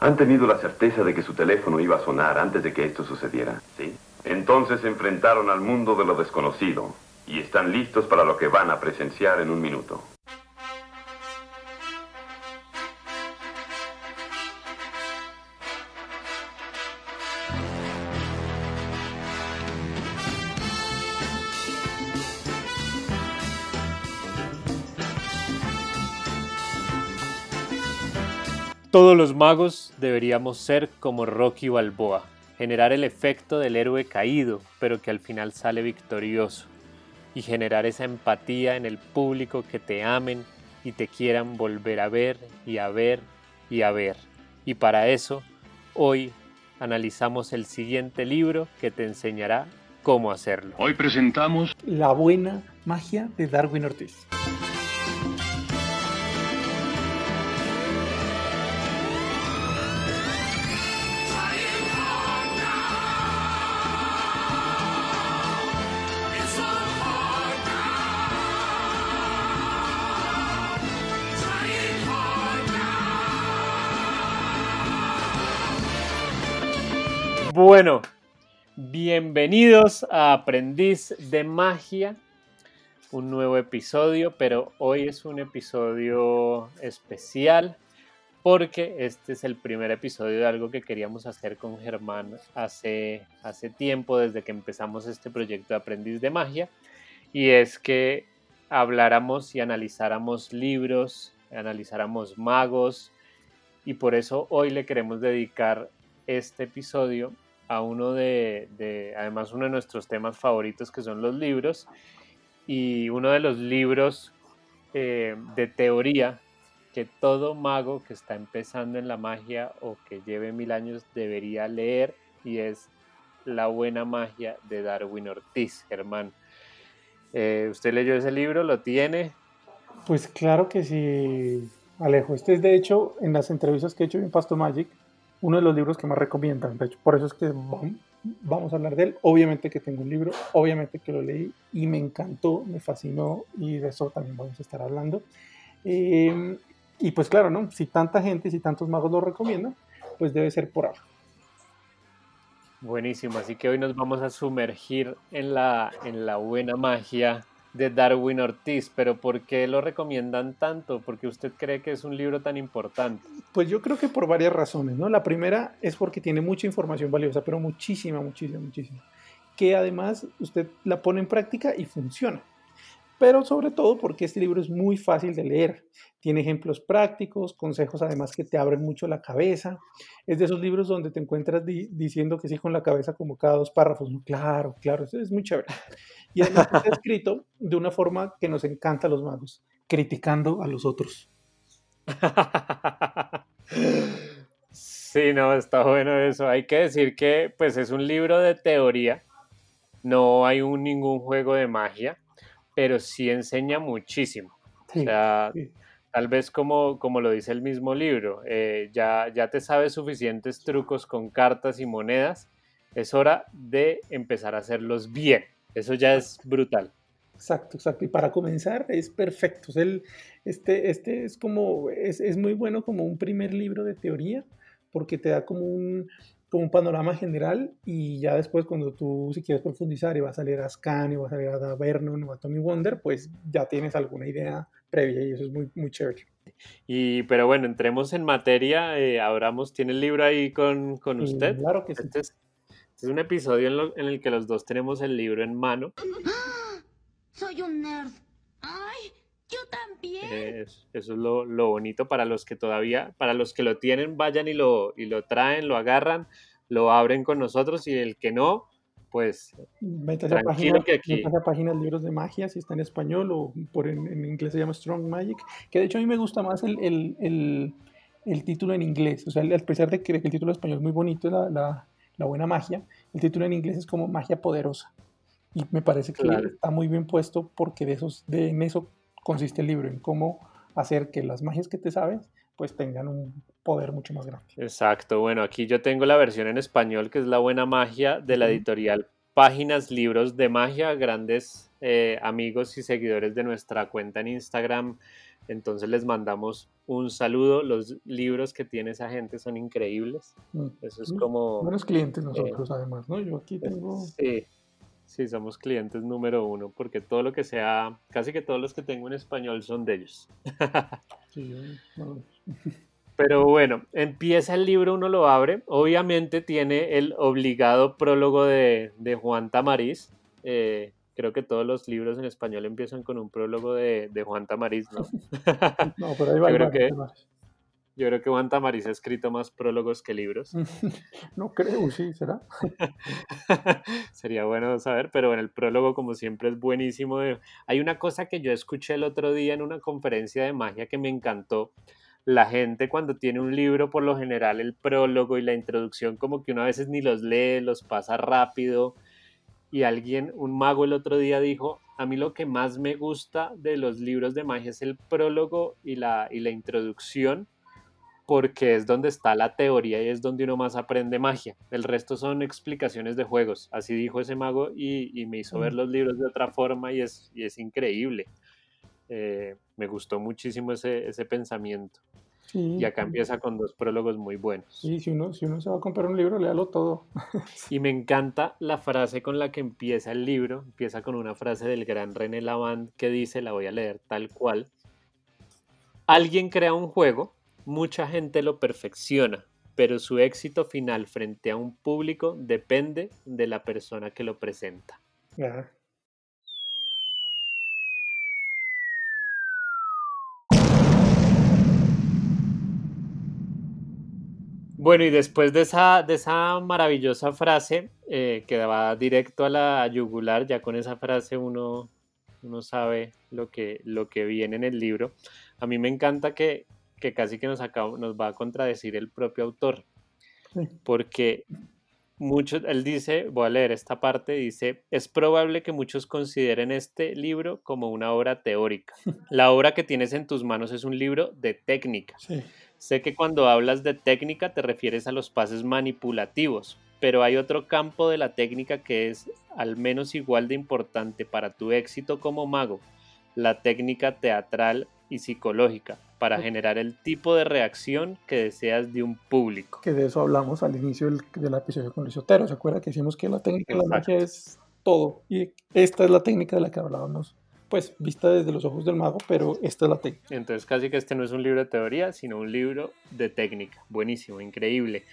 Han tenido la certeza de que su teléfono iba a sonar antes de que esto sucediera, ¿sí? Entonces se enfrentaron al mundo de lo desconocido y están listos para lo que van a presenciar en un minuto. Todos los magos deberíamos ser como Rocky Balboa, generar el efecto del héroe caído, pero que al final sale victorioso, y generar esa empatía en el público que te amen y te quieran volver a ver y a ver y a ver. Y para eso, hoy analizamos el siguiente libro que te enseñará cómo hacerlo. Hoy presentamos La buena magia de Darwin Ortiz. Bueno, bienvenidos a Aprendiz de Magia, un nuevo episodio, pero hoy es un episodio especial porque este es el primer episodio de algo que queríamos hacer con Germán hace, hace tiempo, desde que empezamos este proyecto de Aprendiz de Magia, y es que habláramos y analizáramos libros, analizáramos magos, y por eso hoy le queremos dedicar este episodio a uno de, además uno de nuestros temas favoritos que son los libros y uno de los libros eh, de teoría que todo mago que está empezando en la magia o que lleve mil años debería leer y es La buena magia de Darwin Ortiz, Germán. Eh, ¿Usted leyó ese libro? ¿Lo tiene? Pues claro que sí, Alejo. Este es de hecho en las entrevistas que he hecho en Pasto Magic uno de los libros que más recomiendan. De hecho, por eso es que vamos a hablar de él. Obviamente que tengo un libro, obviamente que lo leí y me encantó, me fascinó y de eso también vamos a estar hablando. Em, y pues claro, ¿no? Si tanta gente, si tantos magos lo recomiendan, pues debe ser por algo. Buenísimo, así que hoy nos vamos a sumergir en la, en la buena magia de Darwin Ortiz, pero ¿por qué lo recomiendan tanto? ¿Por qué usted cree que es un libro tan importante? Pues yo creo que por varias razones, ¿no? La primera es porque tiene mucha información valiosa, pero muchísima, muchísima, muchísima, que además usted la pone en práctica y funciona. Pero sobre todo porque este libro es muy fácil de leer. Tiene ejemplos prácticos, consejos además que te abren mucho la cabeza. Es de esos libros donde te encuentras diciendo que sí con la cabeza como cada dos párrafos. Claro, claro, eso es muy chévere. Y además está escrito de una forma que nos encanta a los magos, criticando a los otros. Sí, no, está bueno eso. Hay que decir que pues es un libro de teoría, no hay un, ningún juego de magia, pero sí enseña muchísimo. o sea, tal vez como, como lo dice el mismo libro, eh, ya, ya te sabes suficientes trucos con cartas y monedas, es hora de empezar a hacerlos bien. Eso ya es brutal. Exacto, exacto. Y para comenzar es perfecto. el, este, este es como, es, es, muy bueno como un primer libro de teoría, porque te da como un, como un panorama general y ya después cuando tú si quieres profundizar y vas a leer a Scan y vas a leer a Vernon o a Tommy Wonder, pues ya tienes alguna idea previa y eso es muy, muy chévere. Y, pero bueno, entremos en materia. Eh, Abramos, ¿tiene el libro ahí con, con usted? claro que sí. Este este es un episodio en, el que los dos tenemos el libro en mano. Soy un nerd. ¡Ay! Yo también. eso es lo, bonito para los que todavía, para los que lo tienen, vayan y lo, y lo traen, lo agarran, lo abren con nosotros y el que no, pues tranquilo que aquí. a páginas libros de magia, si está en español o por en, inglés se llama Strong Magic, que de hecho a mí me gusta más el, el, el, título en inglés, o sea, a pesar de que el título en español es muy bonito, la la buena magia. El título en inglés es como magia poderosa. Y me parece que está muy bien puesto porque de, esos, de en eso consiste el libro, en cómo hacer que las magias que te sabes pues tengan un poder mucho más grande. Exacto, bueno, aquí yo tengo la versión en español que es La Buena Magia de la editorial Páginas Libros de Magia, grandes eh, amigos y seguidores de nuestra cuenta en Instagram Entonces les mandamos un saludo. Los libros que tiene esa gente son increíbles. Mm. Eso es como... Buenos clientes nosotros, además, ¿no? Yo aquí tengo. Sí, sí, somos clientes número uno porque todo lo que sea, casi que todos los que tengo en español son de ellos. Sí, Pero bueno, empieza el libro, uno lo abre. Obviamente tiene el obligado prólogo de, de Juan Tamariz. Eh, creo que todos los libros en español empiezan con un prólogo de, de Juan Tamariz, ¿no? no, pero ahí va. Yo creo va, que- ahí va. Yo creo que Juan Tamariz ha escrito más prólogos que libros. No creo, sí, ¿será? Sería bueno saber, pero en el prólogo, como siempre, es buenísimo. Hay una cosa que yo escuché el otro día en una conferencia de magia que me encantó. La gente cuando tiene un libro, por lo general, el prólogo y la introducción, como que uno a veces ni los lee, los pasa rápido. Y alguien, un mago el otro día dijo, a mí lo que más me gusta de los libros de magia es el prólogo y la, y la introducción, porque es donde está la teoría y es donde uno más aprende magia. El resto son explicaciones de juegos. Así dijo ese mago y, y me hizo ver Mm. los libros de otra forma y es, y es increíble. Eh, me gustó muchísimo ese, ese pensamiento. Sí. Y acá empieza con dos prólogos muy buenos. Sí, si uno, si uno se va a comprar un libro, léalo todo. Y me encanta la frase con la que empieza el libro. Empieza con una frase del gran René Lavand que dice, la voy a leer tal cual. Alguien crea un juego, mucha gente lo perfecciona, pero su éxito final frente a un público depende de la persona que lo presenta. Bueno, y después de esa, de esa maravillosa frase eh, que va directo a la yugular, ya con esa frase uno, uno sabe lo que, lo que viene en el libro. A mí me encanta que, que casi que nos, acaba- nos va a contradecir el propio autor, Sí. porque muchos, él dice, voy a leer esta parte, dice, es probable que muchos consideren este libro como una obra teórica. La obra que tienes en tus manos es un libro de técnica. Sí. Sé que cuando hablas de técnica te refieres a los pases manipulativos, pero hay otro campo de la técnica que es al menos igual de importante para tu éxito como mago, la técnica teatral y psicológica, para generar el tipo de reacción que deseas de un público. Que de eso hablamos al inicio del, del episodio con Luis Otero. ¿Se acuerda que decimos que la técnica de la Exacto. magia es todo? Y esta es la técnica de la que hablábamos, pues vista desde los ojos del mago, pero esta es la técnica. Entonces casi que este no es un libro de teoría, sino un libro de técnica. Buenísimo, increíble.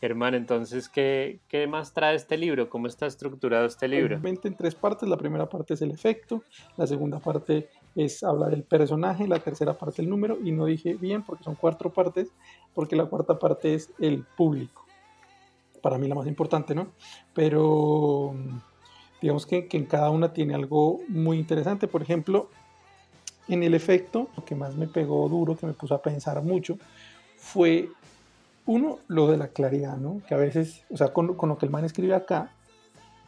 Germán, entonces, ¿qué, qué más trae este libro? ¿Cómo está estructurado este libro? Obviamente en tres partes. La primera parte es el efecto, la segunda parte es hablar del personaje, la tercera parte el número, y no dije bien porque son cuatro partes, porque la cuarta parte es el público. Para mí la más importante, ¿no? Pero digamos que, que en cada una tiene algo muy interesante. Por ejemplo, en el efecto, lo que más me pegó duro, que me puso a pensar mucho, fue uno, lo de la claridad, ¿no? Que a veces, o sea, con, con lo que el man escribe acá,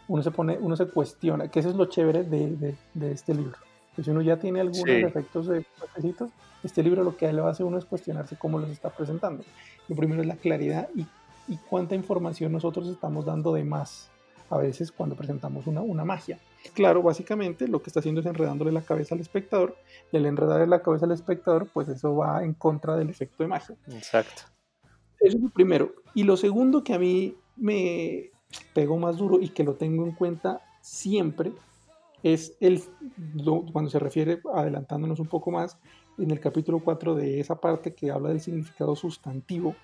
uno se pone, uno se cuestiona, que eso es lo chévere de- de este libro. Que si uno ya tiene algunos Sí. efectos de fuertecitos, este libro lo que le hace a uno es cuestionarse cómo los está presentando. Lo primero es la claridad y, y cuánta información nosotros estamos dando de más a veces cuando presentamos una, una magia. Claro, básicamente lo que está haciendo es enredándole la cabeza al espectador y al enredarle la cabeza al espectador, pues eso va en contra del efecto de magia. Exacto. Eso es lo primero. Y lo segundo que a mí me pegó más duro y que lo tengo en cuenta siempre es el, lo- cuando se refiere, adelantándonos un poco más, en el capítulo 4 de esa parte que habla del significado sustantivo.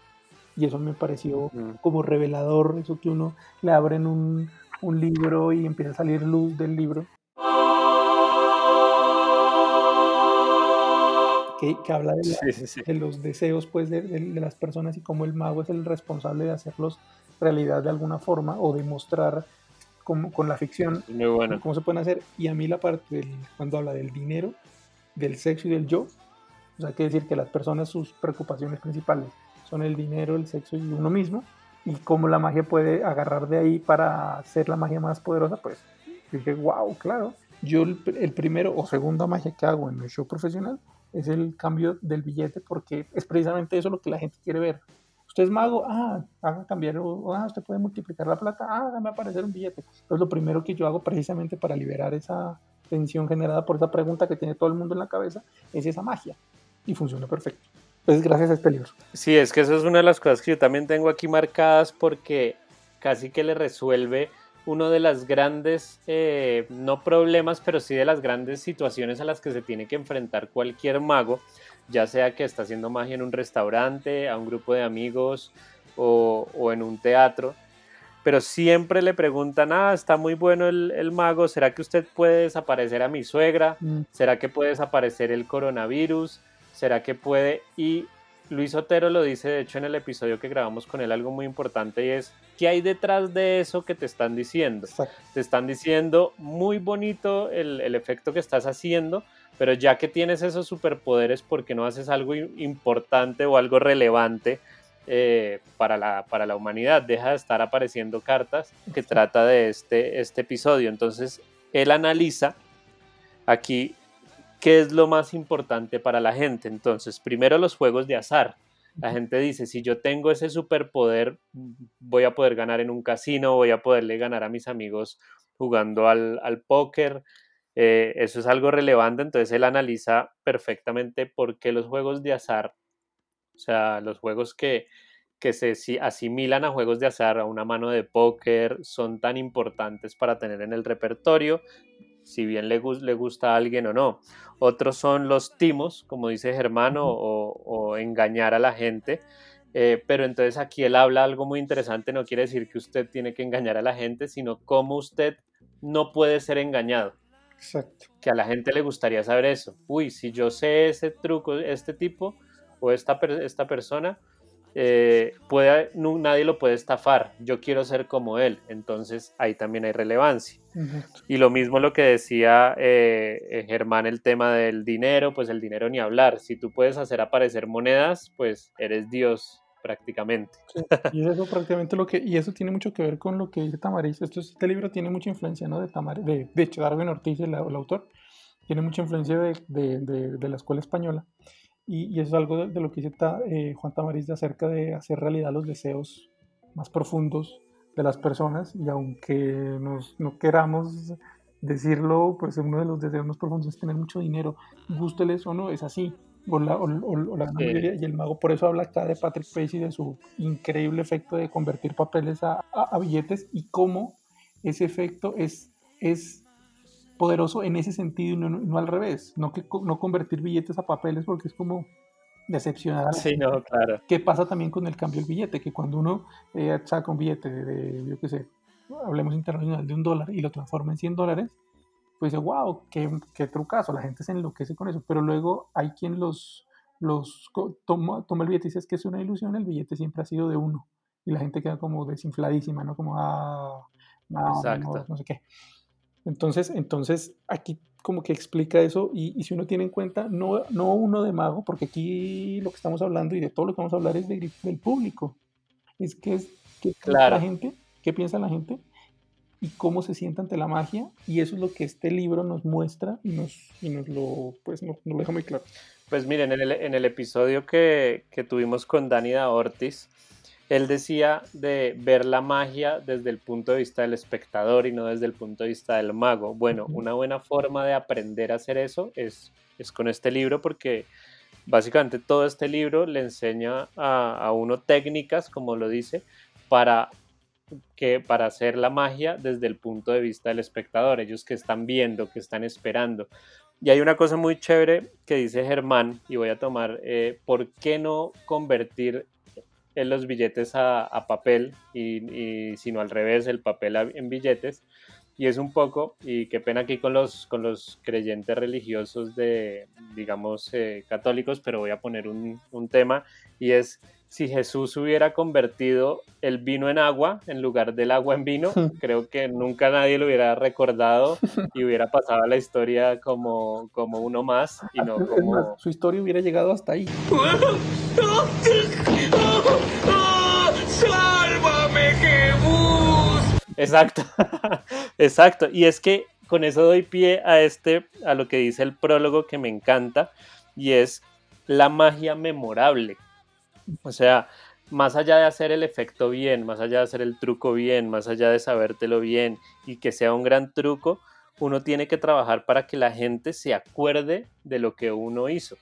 Y eso me pareció como revelador, eso que uno le abre en un, un libro y empieza a salir luz del libro. Que, que habla de, la- Sí, sí, sí. de los deseos pues de, de- de las personas y cómo el mago es el responsable de hacerlos realidad de alguna forma o demostrar cómo, con la ficción Muy bueno. cómo se pueden hacer. Y a mí la parte del, cuando habla del dinero, del sexo y del yo, o sea, quiere decir que las personas sus preocupaciones principales son el dinero, el sexo y uno mismo, y cómo la magia puede agarrar de ahí para ser la magia más poderosa, pues dije, wow, claro. Yo el, el primero o segunda magia que hago en mi show profesional es el cambio del billete porque es precisamente eso lo que la gente quiere ver. Usted es mago, ah, haga cambiar, o, ah, usted puede multiplicar la plata, ah, hágame aparecer un billete. Entonces lo primero que yo hago precisamente para liberar esa tensión generada por esa pregunta que tiene todo el mundo en la cabeza es esa magia. y funciona perfecto. Es gracias a este libro. Sí, es que eso es una de las cosas que yo también tengo aquí marcadas porque casi que le resuelve uno de las grandes, eh, no problemas, pero sí de las grandes situaciones a las que se tiene que enfrentar cualquier mago, ya sea que está haciendo magia en un restaurante, a un grupo de amigos o, o en un teatro. Pero siempre le preguntan, ah, está muy bueno el, el, mago, ¿será que usted puede desaparecer a mi suegra? Mm. ¿Será que puede desaparecer el coronavirus? ¿Será que puede? Y Luis Otero lo dice, de hecho, en el episodio que grabamos con él, algo muy importante y es, ¿qué hay detrás de eso que te están diciendo? Te están diciendo, muy bonito el, el, efecto que estás haciendo, pero ya que tienes esos superpoderes, ¿por qué no haces algo importante o algo relevante eh, para, la, para la humanidad? Deja de estar apareciendo cartas que trata de este, este episodio. Entonces, él analiza aquí ¿qué es lo más importante para la gente? Entonces, primero los juegos de azar. La gente dice, si yo tengo ese superpoder, voy a poder ganar en un casino, voy a poderle ganar a mis amigos jugando al, al póker. Eh, eso es algo relevante, entonces él analiza perfectamente por qué los juegos de azar, o sea, los juegos que, que se asimilan a juegos de azar, a una mano de póker, son tan importantes para tener en el repertorio si bien le, le, gusta a alguien o no. Otros son los timos, como dice Germano, o, o engañar a la gente. Eh, pero entonces aquí él habla algo muy interesante, no quiere decir que usted tiene que engañar a la gente, sino cómo usted no puede ser engañado. Exacto. Que a la gente le gustaría saber eso. Uy, si yo sé ese truco, este tipo o esta, esta persona, eh, puede, no, nadie lo puede estafar, yo quiero ser como él, entonces ahí también hay relevancia. Uh -huh. Y lo mismo lo que decía eh, Germán, el tema del dinero, pues el dinero ni hablar, si tú puedes hacer aparecer monedas, pues eres Dios prácticamente. Y eso prácticamente lo que, y eso tiene mucho que ver con lo que dice Tamariz, este libro tiene mucha influencia, ¿no? De, Tamar, de, hecho, Darwin Ortiz, el, autor, tiene mucha influencia de, de, de, la escuela española. Y, eso es algo de, de lo que dice ta, eh, Juan Tamariz acerca de hacer realidad los deseos más profundos de las personas y aunque nos, no queramos decirlo, pues uno de los deseos más profundos es tener mucho dinero, gústeles o no, es así. O la, o, o, o la sí. y el mago, por eso habla acá de Patrick Tracy, de su increíble efecto de convertir papeles a, a, a billetes y cómo ese efecto es, es poderoso en ese sentido y no, no, al revés, no, que, no convertir billetes a papeles porque es como decepcionar. Sí, no, claro. ¿Qué pasa también con el cambio del billete? Que cuando uno eh, saca un billete de, de, yo qué sé, hablemos internacional, de un dólar y lo transforma en 100 dólares, pues dice, wow, qué, qué trucazo, la gente se enloquece con eso, pero luego hay quien los, los toma, toma el billete y dice, es que es una ilusión, el billete siempre ha sido de uno, y la gente queda como desinfladísima, ¿no? Como, ah, no, no, no sé qué. Entonces, entonces aquí como que explica eso y, y, si uno tiene en cuenta, no, no uno de mago, porque aquí lo que estamos hablando y de todo lo que vamos a hablar es de, del público. Es que es que claro. la gente, qué piensa la gente y cómo se siente ante la magia y eso es lo que este libro nos muestra y nos, y nos lo pues nos, nos lo deja muy claro. Pues miren, en el, en el episodio que, que tuvimos con Dani da Ortiz, él decía de ver la magia desde el punto de vista del espectador y no desde el punto de vista del mago. Bueno, una buena forma de aprender a hacer eso es, es con este libro porque básicamente todo este libro le enseña a, a uno técnicas, como lo dice, para que para hacer la magia desde el punto de vista del espectador, ellos que están viendo, que están esperando. Y hay una cosa muy chévere que dice Germán, y voy a tomar, eh, ¿por qué no convertir en los billetes a, papel y, sino al revés, el papel en billetes? Y es un poco, y qué pena aquí con los, con los creyentes religiosos de, digamos, eh, católicos, pero voy a poner un, un tema, y es si Jesús hubiera convertido el vino en agua en lugar del agua en vino, creo que nunca nadie lo hubiera recordado y hubiera pasado a la historia como, como uno más y no como... Su historia hubiera llegado hasta ahí. ¡Sálvame, Jesús! Exacto, exacto. Y es que con eso doy pie a este, a lo que dice el prólogo que me encanta, y es la magia memorable o sea, más allá de hacer el efecto bien, más allá de hacer el truco bien, más allá de sabértelo bien y que sea un gran truco, uno tiene que trabajar para que la gente se acuerde de lo que uno hizo.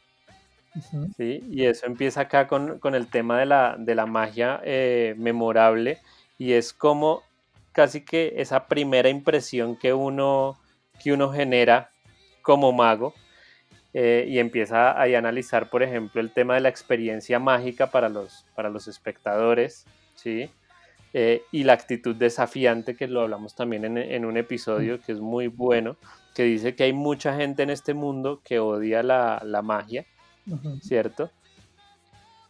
¿sí? Y eso empieza acá con, con el tema de la, de la magia eh, memorable y es como casi que esa primera impresión que uno, que uno genera como mago eh, y empieza ahí a analizar, por ejemplo, el tema de la experiencia mágica para los, para los espectadores, ¿sí? Eh, y la actitud desafiante, que lo hablamos también en, en un episodio que es muy bueno, que dice que hay mucha gente en este mundo que odia la, la magia. ¿cierto?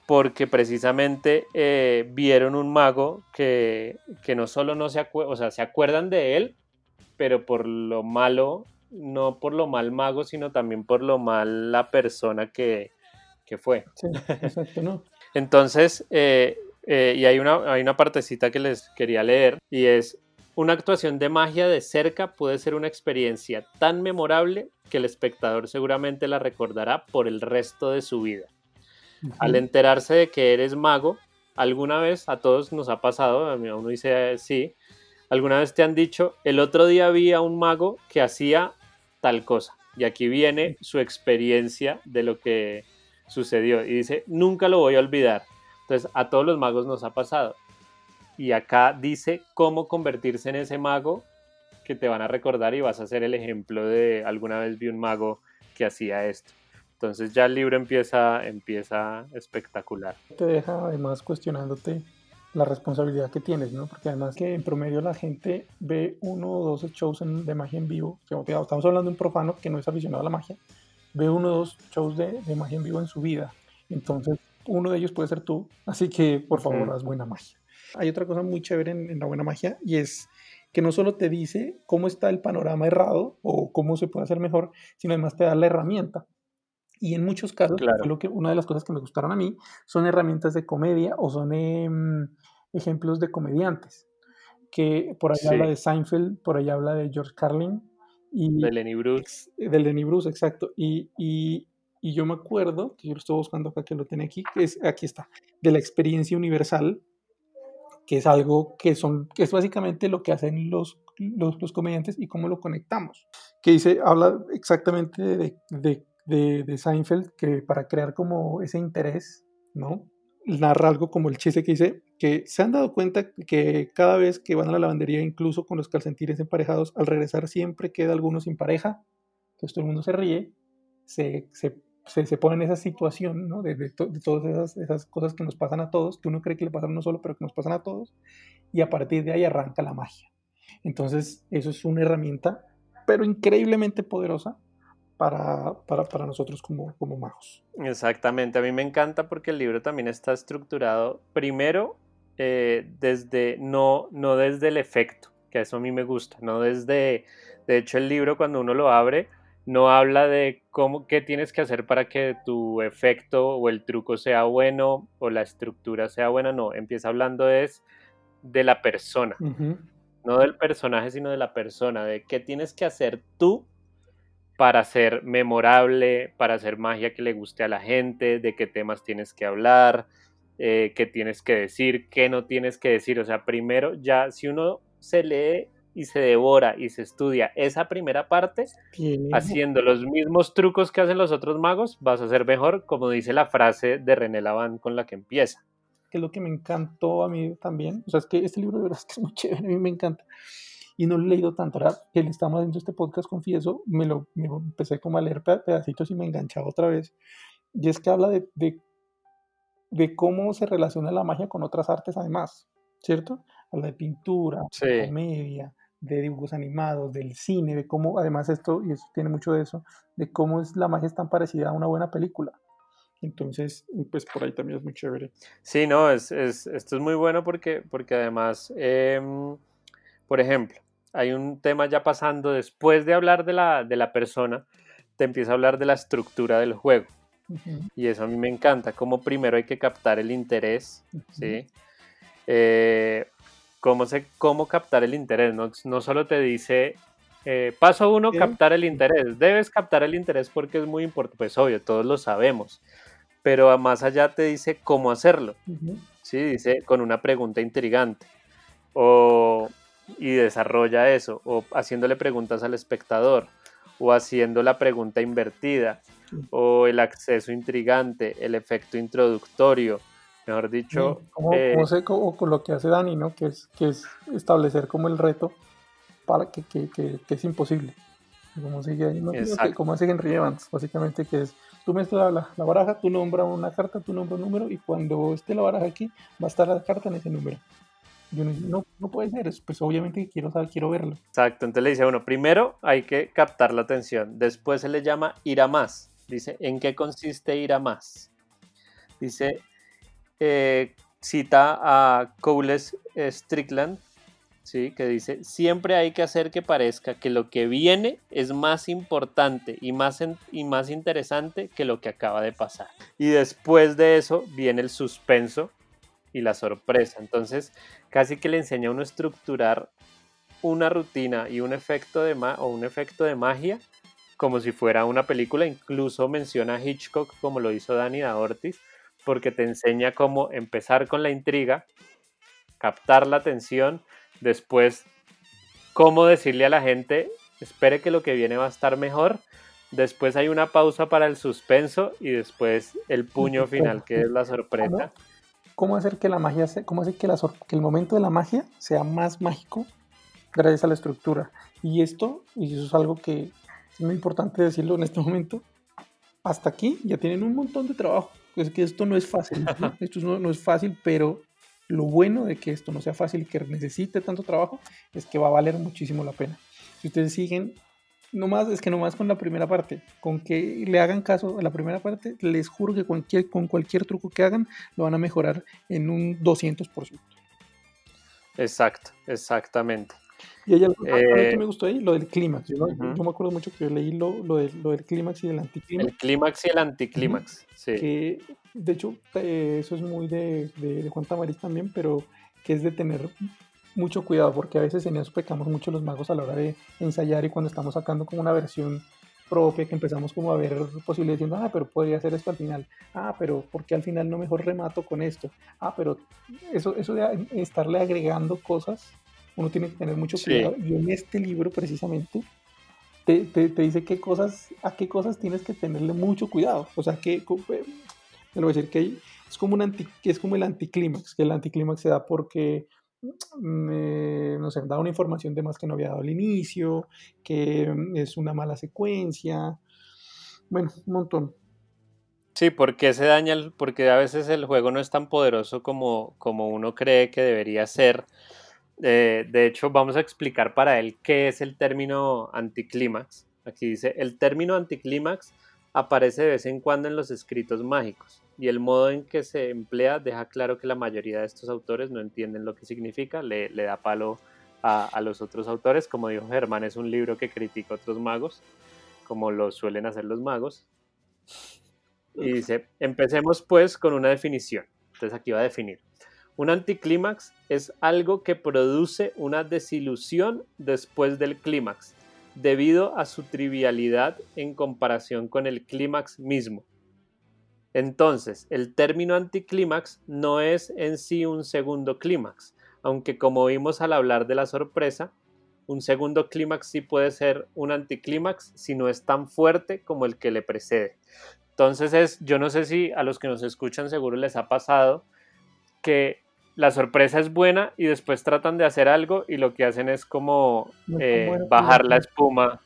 Porque precisamente eh, vieron un mago que, que no solo no se o sea, se acuerdan de él, pero por lo malo, no por lo mal mago, sino también por lo mal la persona que, que fue. Sí, exacto, ¿no? Entonces, eh, eh, y hay una, hay una partecita que les quería leer, y es, una actuación de magia de cerca puede ser una experiencia tan memorable que el espectador seguramente la recordará por el resto de su vida. Al enterarse de que eres mago, alguna vez, a todos nos ha pasado, a mí- uno dice sí, alguna vez te han dicho, el otro día vi a un mago que hacía tal cosa, y aquí viene su experiencia de lo que sucedió, y dice, nunca lo voy a olvidar. Entonces, a todos los magos nos ha pasado. Y acá dice cómo convertirse en ese mago que te van a recordar y vas a ser el ejemplo de alguna vez vi un mago que hacía esto. Entonces ya el libro empieza, empieza espectacular. te deja además cuestionándote la responsabilidad que tienes, ¿no? Porque además que en promedio la gente ve uno o dos shows en- de magia en vivo, estamos hablando de un profano que no es aficionado a la magia, ve uno o dos shows de, de magia en vivo en su vida. Entonces, uno de ellos puede ser tú, así que por favor, haz buena magia. Hay otra cosa muy chévere en, en la buena magia y es que no solo te dice cómo está el panorama errado o cómo se puede hacer mejor, sino además te da la herramienta. Y en muchos casos, Claro. que, una de las cosas que me gustaron a mí son herramientas de comedia o son em, ejemplos de comediantes. Que por ahí Sí. habla de Seinfeld, por ahí habla de George Carlin y De Lenny Bruce. del Lenny Bruce, exacto. Y, y, y yo me acuerdo, que yo lo estoy buscando acá, que lo tenía aquí, que es, aquí está, de la experiencia universal, que es algo que son, que es básicamente lo que hacen los, los, los comediantes y cómo lo conectamos. Que dice, habla exactamente de, de, de, Seinfeld, que para crear como ese interés, ¿no? Narra algo como el chiste que dice que se han dado cuenta que cada vez que van a la lavandería, incluso con los calcetines emparejados, al regresar siempre queda alguno sin pareja. Entonces todo el mundo se ríe, se, se, se, se pone en esa situación, ¿no? De todas esas, esas cosas que nos pasan a todos, que uno cree que le pasan a uno solo, pero que nos pasan a todos, y a partir de ahí arranca la magia. Entonces, eso es una herramienta, pero increíblemente poderosa para, para, para nosotros como, como magos. Exactamente, a mí me encanta porque el libro también está estructurado primero eh, desde, no, no desde el efecto, que eso a mí me gusta, no desde, de hecho el libro cuando uno lo abre no habla de cómo, qué tienes que hacer para que tu efecto o el truco sea bueno o la estructura sea buena, no, empieza hablando es de la persona, no del personaje, sino de la persona, de qué tienes que hacer tú para ser memorable, para hacer magia que le guste a la gente, de qué temas tienes que hablar, eh, qué tienes que decir, qué no tienes que decir. O sea, primero ya si uno se lee y se devora y se estudia esa primera parte, haciendo los mismos trucos que hacen los otros magos, vas a ser mejor, como dice la frase de René Laván con la que empieza. que es lo que me encantó a mí también. O sea, es que este libro de verdad es que es muy chévere, a mí me encanta. Y no lo he leído tanto. Ahora que le estamos haciendo este podcast, confieso, me lo me lo empecé como a leer pe- pedacitos y me enganchaba otra vez. Y es que habla de, de, de cómo se relaciona la magia con otras artes además, ¿cierto? Habla de pintura, de Sí. comedia, de dibujos animados, del cine, de cómo, además esto, y eso tiene mucho de eso, de cómo es la magia es tan parecida a una buena película. Entonces, pues por ahí también es muy chévere. Sí, no, es, es- esto es muy bueno porque, porque además, em, por ejemplo, hay un tema ya pasando, después de hablar de la, de la persona, te empieza a hablar de la estructura del juego. Y eso a mí me encanta, como primero hay que captar el interés. ¿sí? Eh, cómo, se, cómo captar el interés, no, no solo te dice, eh, paso uno, Sí. captar el interés, debes captar el interés porque es muy importante, pues obvio, todos lo sabemos, pero más allá te dice cómo hacerlo. Sí, dice con una pregunta intrigante. O, y desarrolla eso. O haciéndole preguntas al espectador. O haciendo la pregunta invertida. o el acceso intrigante, el efecto introductorio, mejor dicho. Como, eh, como se- o con lo que hace Dani, ¿no? Que es, que es establecer como el reto para que, que, que- que es imposible. Como sigue, ahí, ¿no? Como hace Henry Evans, básicamente, que es, tú mezclas la, la baraja, tú nombras una carta, tú nombras un número, y cuando esté la baraja aquí, va a estar la carta en ese número. Y uno dice, no, no puede ser, es- pues obviamente quiero saber, quiero verlo. Exacto, entonces le dice a uno, primero hay que captar la atención, después se le llama ir a más. Dice, ¿en qué consiste ir a más? Dice, eh, cita a Cowles eh, Strickland, ¿sí? que dice, siempre hay que hacer que parezca que lo que viene es más importante y más, y más interesante que lo que acaba de pasar. Y después de eso viene el suspenso y la sorpresa. Entonces, casi que le enseña a uno a estructurar una rutina y un efecto de ma- o un efecto de magia como si fuera una película, incluso menciona a Hitchcock como lo hizo Danny da Ortiz, porque te enseña cómo empezar con la intriga, captar la atención, después cómo decirle a la gente, espere que lo que viene va a estar mejor, después hay una pausa para el suspenso y después el puño final que es la sorpresa. ¿Cómo hacer que la magia, se- cómo hacer que, la, que el momento de la magia sea más mágico gracias a la estructura? Y esto, y eso es algo que es muy importante decirlo en este momento, hasta aquí ya tienen un montón de trabajo. Es que esto no es fácil, ¿no? esto no, no es fácil, pero lo bueno de que esto no sea fácil y que necesite tanto trabajo es que va a valer muchísimo la pena. Si ustedes siguen, nomás, es que nomás con la primera parte, con que le hagan caso a la primera parte, les juro que cualquier, con cualquier truco que hagan, lo van a mejorar en un 200%. Exacto, exactamente. Y hay algo Eh, que me gustó ahí, lo del clímax. No- yo me acuerdo mucho que yo leí lo, lo, del, lo del clímax y del anticlímax. El clímax y el anticlímax. Sí. que de hecho eh, eso es muy de, de, de Juan Tamariz también, pero que es de tener mucho cuidado, porque a veces en eso pecamos mucho los magos a la hora de ensayar y cuando estamos sacando como una versión propia que empezamos como a ver posibilidades diciendo, ah, pero podría ser esto al final, ah, pero ¿por qué al final no mejor remato con esto? Ah, pero eso, eso de estarle agregando cosas, uno tiene que tener mucho Sí. cuidado. Y en este libro precisamente te, te, te dice qué cosas, a qué cosas tienes que tenerle mucho cuidado. O sea, que eh, te lo voy a decir que es como un anti, que es como el anticlímax, que el anticlímax se da porque mm, eh, no sé, da una información de más que no había dado al inicio, que mm, es una mala secuencia. Bueno, un montón. Sí, porque se daña, el- porque a veces el juego no es tan poderoso como, como uno cree que debería ser. Eh, de hecho, vamos a explicar para él qué es el término anticlímax. Aquí dice, el término anticlímax aparece de vez en cuando en los escritos mágicos y el modo en que se emplea deja claro que la mayoría de estos autores no entienden lo que significa, le, le da palo a, a los otros autores. Como dijo Germán, es un libro que critica a otros magos, como lo suelen hacer los magos. Y dice, empecemos pues con una definición. Entonces aquí va a definir. Un anticlímax es algo que produce una desilusión después del clímax, debido a su trivialidad en comparación con el clímax mismo. Entonces, el término anticlímax no es en sí un segundo clímax, aunque como vimos al hablar de la sorpresa, un segundo clímax sí puede ser un anticlímax si no es tan fuerte como el que le precede. Entonces es, yo no sé si a los que nos escuchan seguro les ha pasado que la sorpresa es buena y después tratan de hacer algo y lo que hacen es como eh, bajar la espuma.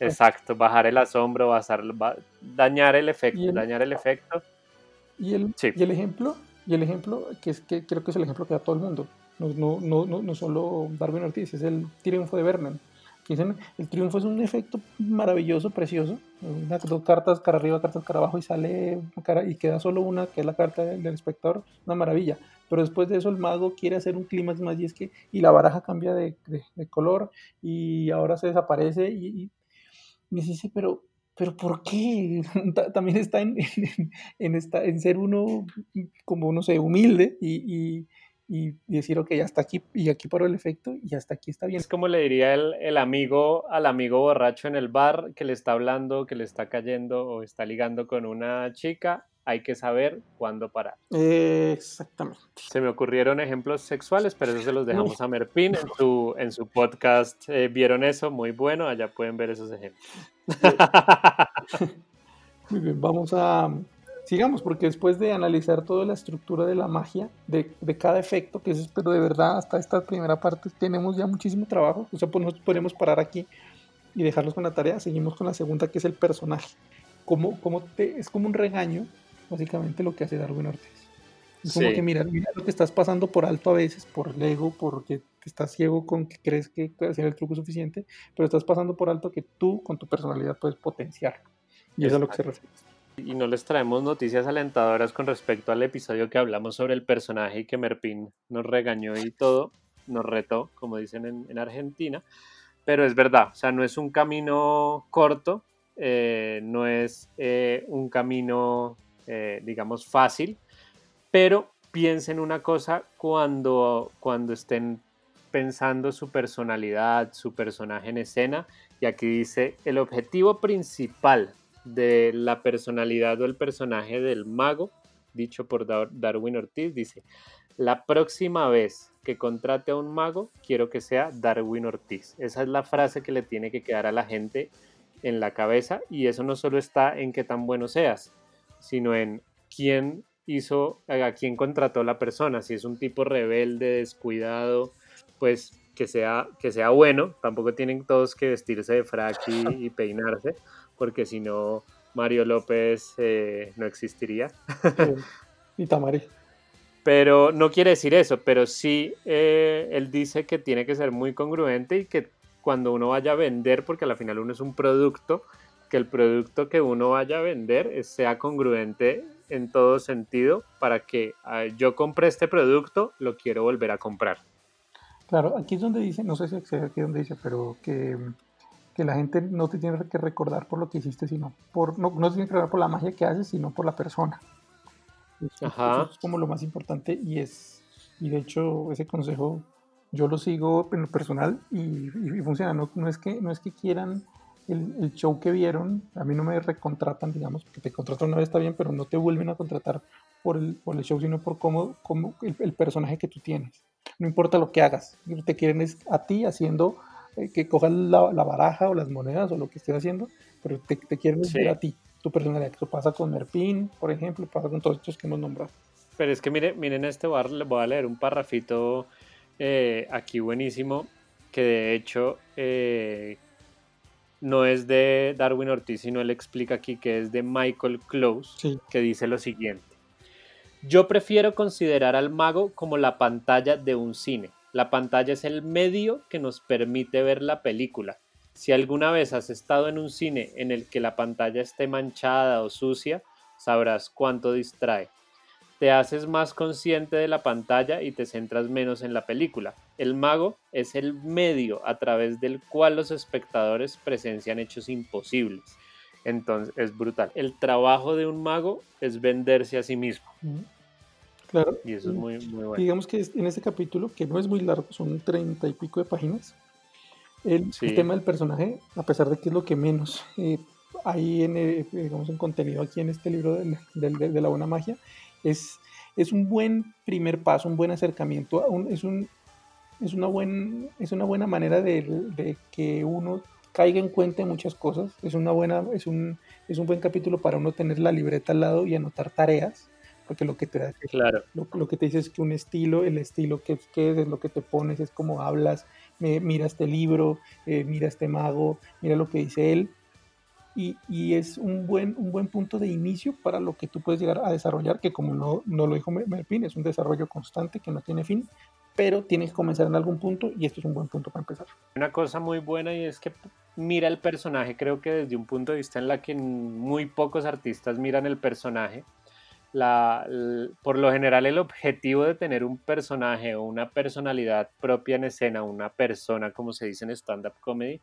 Exacto, bajar el asombro, basar- ba- dañar el efecto, el- dañar el efecto. Y el, Sí. y el ejemplo, y el ejemplo que es que creo que es el ejemplo que da todo el mundo. No, no, no, no, no solo Darwin Ortiz, es el triunfo de Vernon. Dicen, el triunfo es un efecto maravilloso, precioso. Una, dos cartas cara arriba, cartas cara abajo y sale cara, y queda solo una, que es la carta del, del espectador. Una maravilla. Pero después de eso el mago quiere hacer un clímax más y es que y la baraja cambia de, de- de color y ahora se desaparece y, y me dice, pero, pero ¿por qué? Ta- También está en, en, esta, en ser uno como, no sé, humilde y, y, y decir, ok, hasta aquí, y aquí paró el efecto y hasta aquí está bien. Es como le diría el, el amigo al amigo borracho en el bar que le está hablando, que le está cayendo o está ligando con una chica. Hay que saber cuándo parar. Exactamente. Se me ocurrieron ejemplos sexuales, pero eso se los dejamos a Merpin en su, en su podcast. eh, ¿Vieron eso? Muy bueno, allá pueden ver esos ejemplos. Muy bien, vamos a... Sigamos, porque después de analizar toda la estructura de la magia, de, de cada efecto, que es, pero de verdad, hasta esta primera parte tenemos ya muchísimo trabajo, o sea, pues nos podemos parar aquí y dejarlos con la tarea, seguimos con la segunda, que es el personaje. Como, como te, es como un regaño, básicamente, lo que hace Darwin Ortiz. Es como Sí. que mira, mira lo que estás pasando por alto a veces, por el ego, porque estás ciego con que crees que hacer el truco es suficiente, pero estás pasando por alto que tú con tu personalidad puedes potenciar. Y eso es a lo que se refiere. Y no les traemos noticias alentadoras con respecto al episodio que hablamos sobre el personaje y que Merpin nos regañó y todo, nos retó, como dicen en, en Argentina. Pero es verdad, o sea, no es un camino corto, eh, no es eh, un camino, eh, digamos, fácil, pero piensen una cosa cuando, cuando estén pensando su personalidad, su personaje en escena, y aquí dice, el objetivo principal de la personalidad o el personaje del mago, dicho por Dar- Darwin Ortiz, dice, la próxima vez que contrate a un mago, quiero que sea Darwin Ortiz. Esa es la frase que le tiene que quedar a la gente en la cabeza y eso no solo está en qué tan bueno seas, sino en quién hizo, a quién contrató la persona, si es un tipo rebelde, descuidado, pues que sea, que sea bueno, tampoco tienen todos que vestirse de frac y, y peinarse, porque si no, Mario López eh, no existiría. Y Tamari. Pero no quiere decir eso, pero sí eh, él dice que tiene que ser muy congruente y que cuando uno vaya a vender, porque al final uno es un producto, que el producto que uno vaya a vender sea congruente en todo sentido para que ah, yo compré este producto, lo quiero volver a comprar. Claro, aquí es donde dice, no sé si es aquí donde dice, pero que, que la gente no te tiene que recordar por lo que hiciste, sino por, no, no te tiene que recordar por la magia que haces, sino por la persona. Eso, Ajá. eso es como lo más importante y es, y de hecho ese consejo yo lo sigo en lo personal y, y- y funciona. No, no es que, no es que quieran el, el show que vieron, a mí no me recontratan, digamos, porque te contratan una vez está bien, pero no te vuelven a contratar por el, por el show, sino por cómo, cómo el, el personaje que tú tienes. No importa lo que hagas, te quieren es a ti haciendo eh, que cojas la, la baraja o las monedas o lo que estés haciendo, pero te, te quieren Sí. ver a ti, tu personalidad. Eso pasa con Merpin, por ejemplo, pasa con todos estos que hemos nombrado. Pero es que mire, miren este, le- voy a leer un parrafito eh, aquí buenísimo, que de hecho eh, no es de Darwin Ortiz, sino él explica aquí que es de Michael Close, Sí. que dice lo siguiente. Yo prefiero considerar al mago como la pantalla de un cine. La pantalla es el medio que nos permite ver la película. Si alguna vez has estado en un cine en el que la pantalla esté manchada o sucia, sabrás cuánto distrae. Te haces más consciente de la pantalla y te centras menos en la película. El mago es el medio a través del cual los espectadores presencian hechos imposibles. Entonces es brutal. El trabajo de un mago es venderse a sí mismo. Claro. Y eso es muy, muy bueno. Digamos que en este capítulo, que no es muy largo, son treinta y pico de páginas, el, el Sí. tema del personaje, a pesar de que es lo que menos eh, hay en, eh, digamos, en contenido aquí en este libro de, de la buena magia, es, es un buen primer paso, un buen acercamiento, un- es, un, es, una buen, es una buena manera de, de que uno caiga en cuenta de muchas cosas, es, una buena, es, un, es un buen capítulo para uno tener la libreta al lado y anotar tareas, porque lo que te da Claro. lo, lo que te dice es que un estilo, el estilo que, que es, es lo que te pones, es como hablas, me- mira este libro, eh, mira este mago, mira lo que dice él. Y, y es un buen, un buen punto de inicio para lo que tú puedes llegar a desarrollar, que como no, no lo dijo Mer- Merpin, es un desarrollo constante que no tiene fin, pero tiene que comenzar en algún punto y esto es un buen punto para empezar. Una cosa muy buena y es que mira el personaje, creo que desde un punto de vista en la que muy pocos artistas miran el personaje. La, por lo general el objetivo de tener un personaje o una personalidad propia en escena, una persona como se dice en stand-up comedy,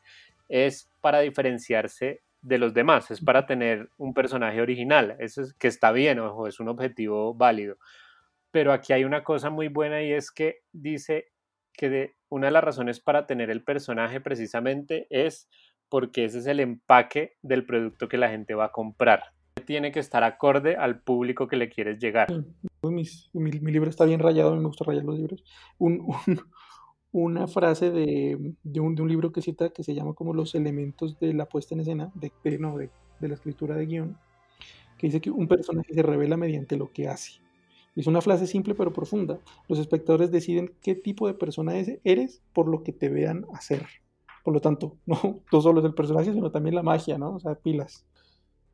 es para diferenciarse de los demás, es para tener un personaje original, eso es que está bien, ojo, es un objetivo válido. Pero aquí hay una cosa muy buena y es que dice que de- una de las razones para tener el personaje precisamente es porque ese es el empaque del producto que la gente va a comprar. Tiene que estar acorde al público que le quieres llegar. Mis- mi, mi libro está bien rayado, me gusta rayar los libros. Un- un- una frase de, de un, de un libro que cita que se llama como los elementos de la puesta en escena, de, de- de la escritura de guion, que dice que un personaje se revela mediante lo que hace. Es una frase simple pero profunda. Los espectadores deciden qué tipo de persona eres por lo que te vean hacer. Por lo tanto, no, no solo es el personaje, sino también la magia, ¿no? O sea, pilas.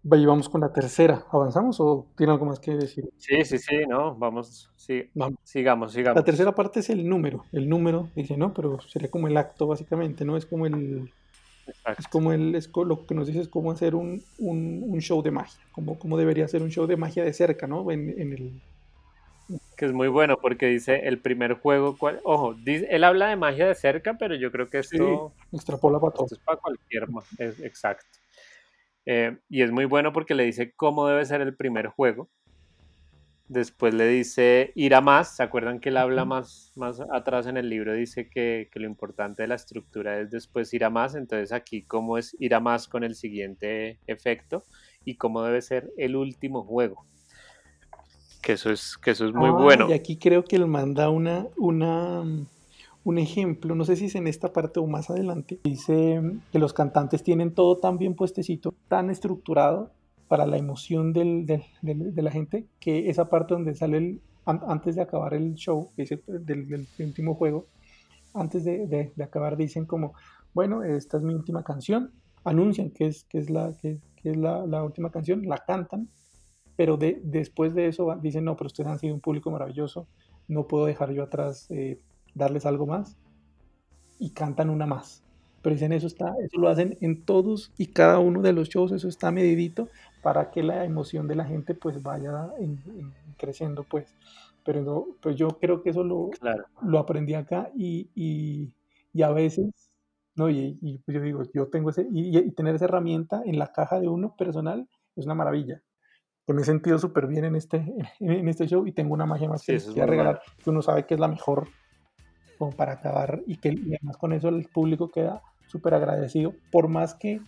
Y vamos con la tercera. ¿Avanzamos o tiene algo más que decir? Sí, sí, sí, no, vamos, sí, vamos. sigamos, sigamos. La tercera parte es el número. El número, dice, no, pero sería como el acto, básicamente, ¿no? Es como el. Es como el, es lo que nos dice es cómo hacer un, un, un show de magia, como, como debería ser un show de magia de cerca, ¿no? En, en el, que es muy bueno porque dice el primer juego, cual, ojo, él habla de magia de cerca, pero yo creo que esto extrapola para todo. es para cualquier, es, exacto. Eh, y es muy bueno porque le dice cómo debe ser el primer juego. Después le dice ir a más. ¿Se acuerdan que él habla más, más atrás en el libro? Dice que, que, lo importante de la estructura es después ir a más. Entonces aquí cómo es ir a más con el siguiente efecto y cómo debe ser el último juego que eso es, que eso es muy bueno. Y aquí creo que él manda una, una, un ejemplo, no sé si es en esta parte o más adelante, dice que los cantantes tienen todo tan bien puestecito, tan estructurado para la emoción del, de la gente, que esa parte donde sale el, antes de acabar el show, del, del último juego, antes de, acabar dicen como, bueno, esta es mi última canción, anuncian que es, que es, la, que, que es la última canción, la cantan, pero de, después de eso dicen, no, pero ustedes han sido un público maravilloso, no puedo dejar yo atrás eh, darles algo más, y cantan una más. Pero dicen, eso, está, eso lo hacen en todos y cada uno de los shows, eso está medidito para que la emoción de la gente pues vaya creciendo, pues. Pero pues yo creo que eso lo, lo aprendí acá y, y, a veces, no, y, y pues yo digo, yo tengo ese, y, tener esa herramienta en la caja de uno personal es una maravilla que me he sentido súper bien en este, en este show y tengo una magia más que, regalar, que uno sabe que es la mejor como para acabar y que además con eso el público queda súper agradecido, por más que,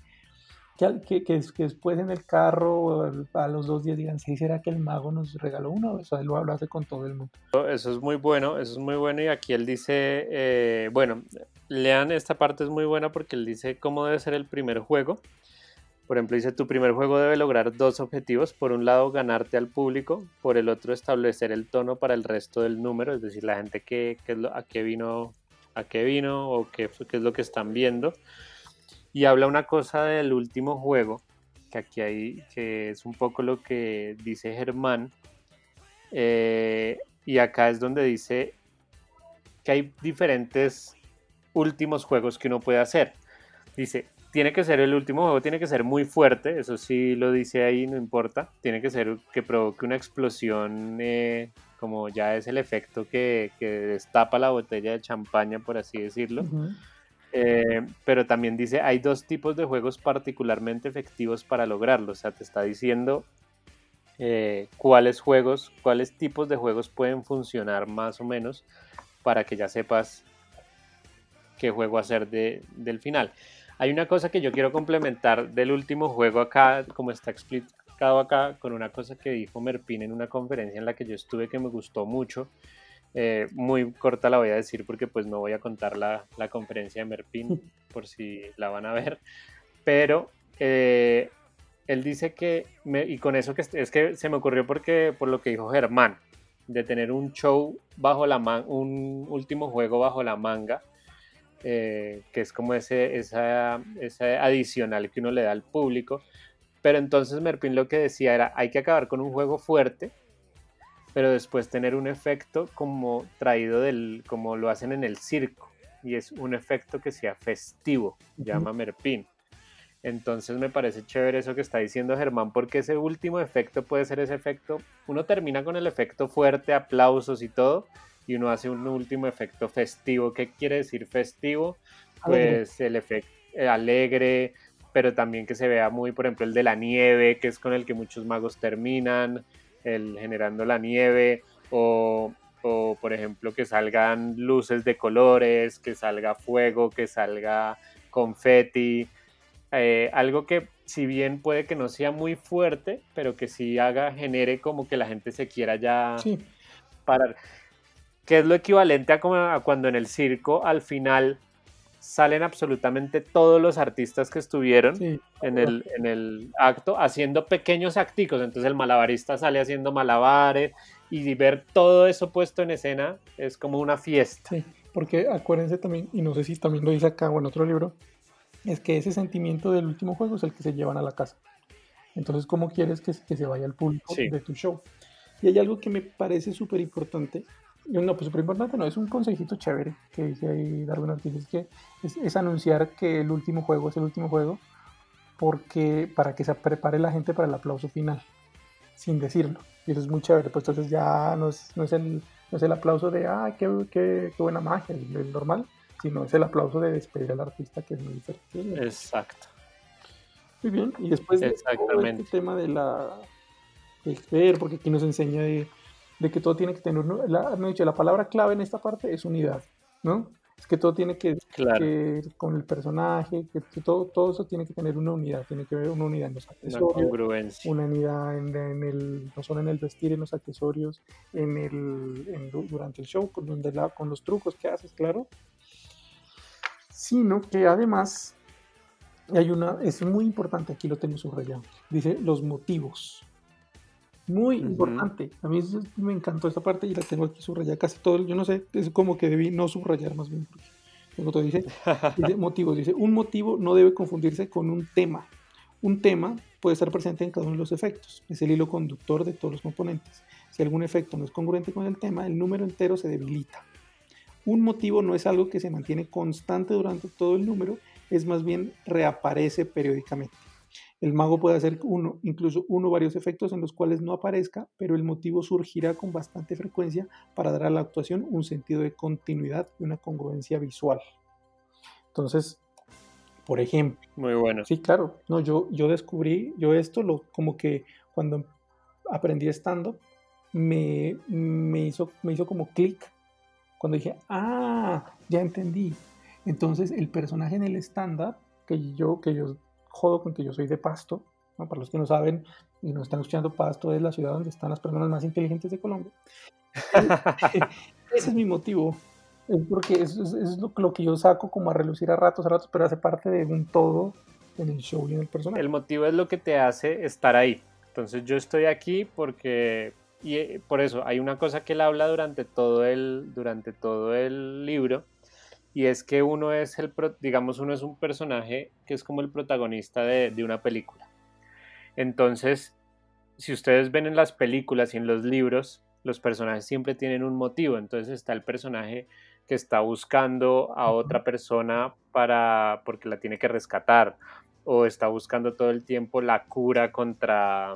que, que, después en el carro a los dos días digan, sí, ¿será que el mago nos regaló uno? O sea, lo hace con todo el mundo. Eso es muy bueno, eso es muy bueno y aquí él dice, eh, bueno, lean esta parte es muy buena porque él dice cómo debe ser el primer juego por ejemplo, dice, tu primer juego debe lograr dos objetivos. Por un lado, ganarte al público. Por el otro, establecer el tono para el resto del número. Es decir, la gente que, a qué vino, a qué vino o qué, qué, es lo que están viendo. Y habla una cosa del último juego, que aquí hay, que es un poco lo que dice Germán. Eh, y acá es donde dice que hay diferentes últimos juegos que uno puede hacer. Dice, tiene que ser el último juego, tiene que ser muy fuerte, eso sí lo dice ahí, no importa. Tiene que ser que provoque una explosión, eh, como ya es el efecto que, destapa la botella de champaña, por así decirlo. Eh, pero también dice, hay dos tipos de juegos particularmente efectivos para lograrlo. O sea, te está diciendo eh, cuáles juegos, cuáles tipos de juegos pueden funcionar más o menos para que ya sepas qué juego hacer del final. Hay una cosa que yo quiero complementar del último juego acá, como está explicado acá, con una cosa que dijo Merpin en una conferencia en la que yo estuve que me gustó mucho. Eh, muy corta la voy a decir porque pues no voy a contar la, la conferencia de Merpin por si la van a ver. Pero eh, él dice que, y con eso que es que se me ocurrió porque por lo que dijo Germán, de tener un show bajo la manga, un último juego bajo la manga, eh, que es como ese, esa, adicional que uno le da al público. Pero entonces Merpin lo que decía era, hay que acabar con un juego fuerte, pero después tener un efecto como traído del, como lo hacen en el circo, y es un efecto que sea festivo, llama Merpin. Entonces me parece chévere eso que está diciendo Germán, porque ese último efecto puede ser ese efecto, uno termina con el efecto fuerte, aplausos y todo, y uno hace un último efecto festivo. ¿Qué quiere decir festivo? Pues el efecto eh, alegre, pero también que se vea muy, por ejemplo, el de la nieve, que es con el que muchos magos terminan, el generando la nieve, o, o por ejemplo que salgan luces de colores, que salga fuego, que salga confeti, eh, algo que si bien puede que no sea muy fuerte, pero que sí haga, genere como que la gente se quiera ya parar que es lo equivalente a, como a cuando en el circo al final salen absolutamente todos los artistas que estuvieron Sí. en el, en el acto haciendo pequeños acticos. Entonces el malabarista sale haciendo malabares y ver todo eso puesto en escena es como una fiesta. Sí, porque acuérdense también, y no sé si también lo dice acá o en otro libro, es que ese sentimiento del último juego es el que se llevan a la casa. Entonces, ¿cómo quieres que, que se vaya el público Sí. de tu show? Y hay algo que me parece súper importante. No, pues súper importante, no, es un consejito chévere que dice ahí Darwin Ortiz, es que es, es anunciar que el último juego es el último juego porque para que se prepare la gente para el aplauso final, sin decirlo. Y eso es muy chévere, pues entonces ya no es, no es, el, no es el aplauso de, ah, qué, qué, qué buena magia, el, el normal, sino es el aplauso de despedir al artista, que es muy diferente. Exacto. Muy bien, y después de todo este tema de la de ver, porque aquí nos enseña de, de que todo tiene que tener, la, no he dicho, la palabra clave en esta parte es unidad, ¿no? Es que todo tiene que Claro. que con el personaje, que, que todo, todo eso tiene que tener una unidad, tiene que haber una unidad en los accesorios, una unidad en, en el, no solo en el vestir, en los accesorios, en el, en du- durante el show, con, donde la, con los trucos que haces, claro, sino que además hay una, es muy importante, aquí lo tengo subrayado, dice los motivos. Muy importante. A mí eso- me encantó esta parte y la tengo aquí subrayada casi todo. Yo no sé, es como que debí no subrayar más bien. porque tengo todo. Dice, dice motivos. Dice, un motivo no debe confundirse con un tema. Un tema puede estar presente en cada uno de los efectos. Es el hilo conductor de todos los componentes. Si algún efecto no es congruente con el tema, el número entero se debilita. Un motivo no es algo que se mantiene constante durante todo el número, es más bien reaparece periódicamente. El mago puede hacer uno, incluso uno o varios efectos en los cuales no aparezca, pero el motivo surgirá con bastante frecuencia para dar a la actuación un sentido de continuidad y una congruencia visual. Entonces, por ejemplo, Muy bueno. Sí, claro. No, yo, yo descubrí, yo esto lo como que cuando aprendí estando me, me hizo, me hizo como clic cuando dije, ah, ya entendí. Entonces el personaje en el stand-up, que yo, que yo jodo con que yo soy de Pasto, ¿no? para los que no saben y no están escuchando, Pasto es la ciudad donde están las personas más inteligentes de Colombia. Ese es mi motivo. Es porque es, es- es lo, lo que yo saco como a relucir a ratos, a ratos, pero hace parte de un todo en el show y en el personaje. El motivo es lo que te hace estar ahí. Entonces yo estoy aquí porque y eh, por eso hay una cosa que él habla durante todo el durante todo el libro y es que uno es el digamos uno es un personaje que es como el protagonista de, de una película. Entonces, si ustedes ven en las películas y en los libros, los personajes siempre tienen un motivo. Entonces está el personaje que está buscando a otra persona para porque la tiene que rescatar o está buscando todo el tiempo la cura contra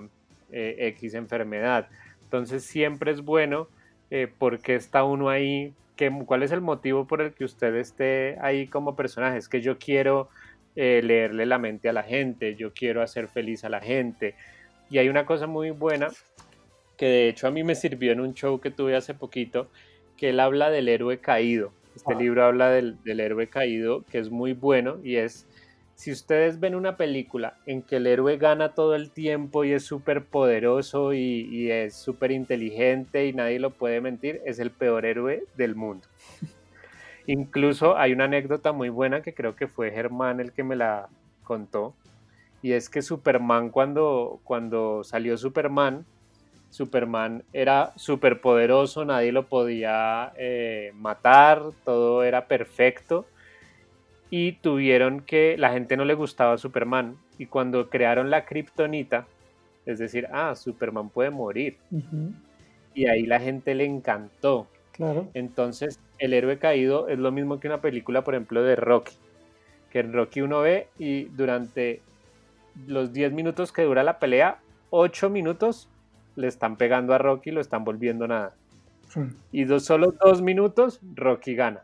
eh, X enfermedad. Entonces siempre es bueno eh, porque está uno ahí, que, cuál es el motivo por el que usted esté ahí como personaje. Es que yo quiero eh, leerle la mente a la gente, yo quiero hacer feliz a la gente. Y hay una cosa muy buena que de hecho a mí me sirvió en un show que tuve hace poquito, que él habla del héroe caído. Este Ah. libro habla del, del héroe caído, que es muy bueno y es si ustedes ven una película en que el héroe gana todo el tiempo y es súper poderoso y, y es súper inteligente y nadie lo puede mentir, es el peor héroe del mundo. Incluso hay una anécdota muy buena que creo que fue Germán el que me la contó. Y es que Superman cuando, cuando salió Superman, Superman era súper poderoso, nadie lo podía eh, matar, todo era perfecto y tuvieron que la gente no le gustaba Superman y cuando crearon la kriptonita, es decir, ah, Superman puede morir y ahí la gente le encantó. claro. Entonces, el héroe caído es lo mismo que una película, por ejemplo, de Rocky, que en Rocky uno ve y durante los 10 minutos que dura la pelea, 8 minutos le están pegando a Rocky y lo están volviendo nada. Sí, Y dos, solo dos minutos, Rocky gana.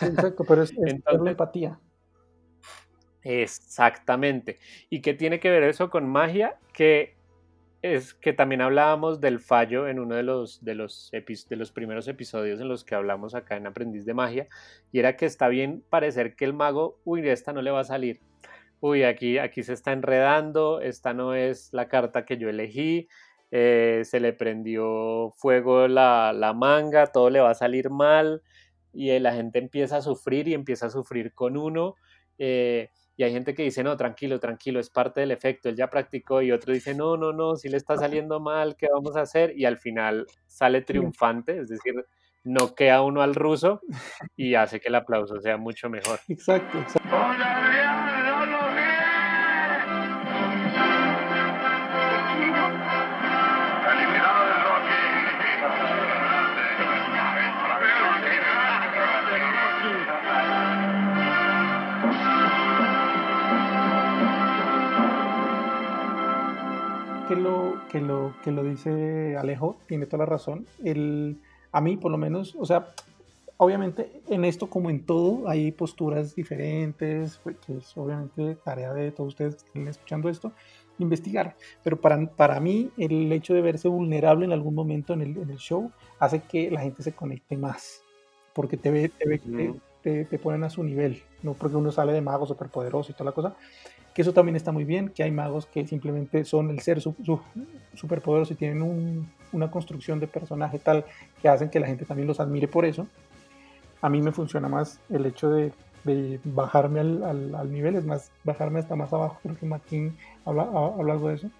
Exacto, pero es, es Entonces- la empatía. Exactamente. ¿Y qué tiene que ver eso con magia? Que es que también hablábamos del fallo en uno de los, de los, epi- de los primeros episodios en los que hablamos acá en Aprendiz de Magia, y era que está bien parecer que el mago, uy, esta no le va a salir. Uy, aquí, aquí se está enredando, esta no es la carta que yo elegí, eh, se le prendió fuego la, la manga, todo le va a salir mal. Y eh, la gente empieza a sufrir y empieza a sufrir con uno. eh, y hay gente que dice, no, tranquilo, tranquilo, es parte del efecto, él ya practicó. Y otro dice, no, no, no, si le está saliendo mal, ¿qué vamos a hacer? Y al final sale triunfante, es decir, noquea uno al ruso y hace que el aplauso sea mucho mejor. Exacto, exacto. Que lo, que lo, que lo dice Alejo, tiene toda la razón. El, a mí, por lo menos, o sea, obviamente en esto, como en todo, hay posturas diferentes, pues, que es obviamente tarea de todos ustedes que estén escuchando esto, investigar. Pero para, para mí, el hecho de verse vulnerable en algún momento en el, en el show hace que la gente se conecte más, porque te, ve, te, ve, Ujú. te, te ponen a su nivel, no porque uno sale de mago superpoderoso y toda la cosa, que eso también está muy bien, que hay magos que simplemente son el ser su, su, superpoderoso y tienen un, una construcción de personaje tal que hacen que la gente también los admire por eso. A mí me funciona más el hecho de, de bajarme al, al, al, nivel, es más, bajarme hasta más abajo, creo que Martín habla, habla algo de eso,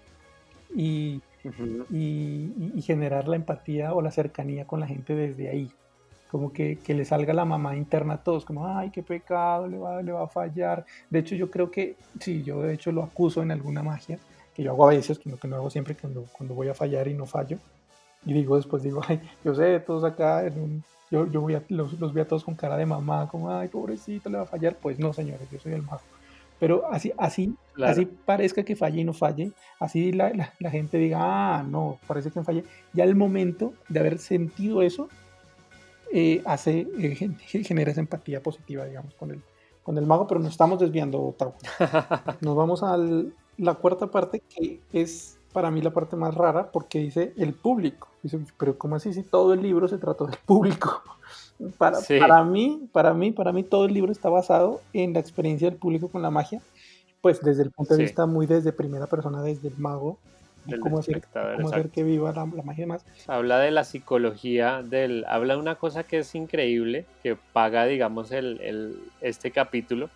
y, uh -huh. y, y, generar la empatía o la cercanía con la gente desde ahí. Como que, que, le salga la mamá interna a todos, como, ay, qué pecado, le va, le va a fallar. De hecho, yo creo que, sí, yo de hecho lo acuso en alguna magia, que yo hago a veces, que no, que no hago siempre cuando, cuando voy a fallar y no fallo. Y digo después, digo, ay, yo sé, todos acá, en un, yo, yo voy a, los, los vi a todos con cara de mamá, como, ay, pobrecito, le va a fallar. Pues no, señores, yo soy el mago. Pero así, así, claro. así parezca que falle y no falle, así la, la, la gente diga, ah, no, parece que falle. Ya el momento de haber sentido eso, eh, hace, eh, genera esa empatía positiva, digamos, con el, con el mago, pero nos estamos desviando, Tau. Nos vamos a la cuarta parte, que es para mí la parte más rara, porque dice el público. Dice, pero ¿cómo así si todo el libro se trató del público? Para, sí. para mí, para mí, para mí todo el libro está basado en la experiencia del público con la magia, pues desde el punto de sí. vista muy desde primera persona, desde el mago, del cómo, hacer, cómo hacer, que viva la, la, magia más. Habla de la psicología, del, habla de una cosa que es increíble, que paga, digamos, el, el, este capítulo,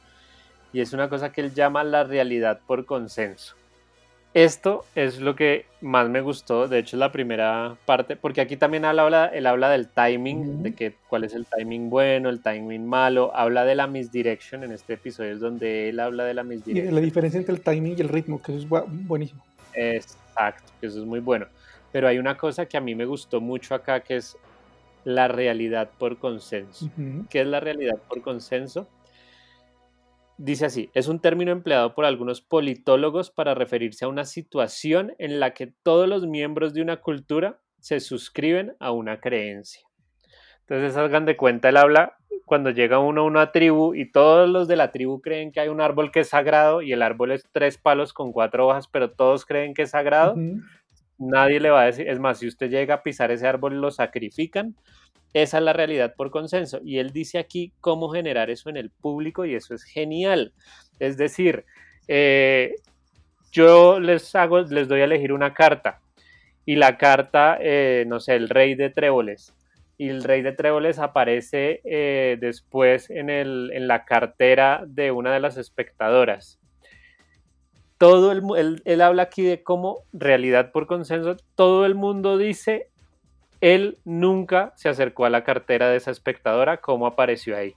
y es una cosa que él llama la realidad por consenso. Esto es lo que más me gustó, de hecho es la primera parte, porque aquí también habla, él habla del timing, uh -huh. de que, cuál es el timing bueno, el timing malo, habla de la misdirection, en este episodio es donde él habla de la misdirection. Y la diferencia entre el timing y el ritmo, que eso es buenísimo. Exacto, que eso es muy bueno. Pero hay una cosa que a mí me gustó mucho acá, que es la realidad por consenso. Uh -huh. ¿Qué es la realidad por consenso? Dice así, es un término empleado por algunos politólogos para referirse a una situación en la que todos los miembros de una cultura se suscriben a una creencia. Entonces, hagan de cuenta, él habla cuando llega uno a una tribu y todos los de la tribu creen que hay un árbol que es sagrado y el árbol es tres palos con cuatro hojas, pero todos creen que es sagrado. Uh -huh. Nadie le va a decir, es más, si usted llega a pisar ese árbol, lo sacrifican. Esa es la realidad por consenso. Y él dice aquí cómo generar eso en el público y eso es genial. Es decir, eh, yo les hago, les doy a elegir una carta y la carta, eh, no sé, el rey de tréboles. Y el rey de tréboles aparece eh, después en, la cartera de una de las espectadoras. Todo el, él, él habla aquí de cómo realidad por consenso, todo el mundo dice él nunca se acercó a la cartera de esa espectadora, cómo apareció ahí.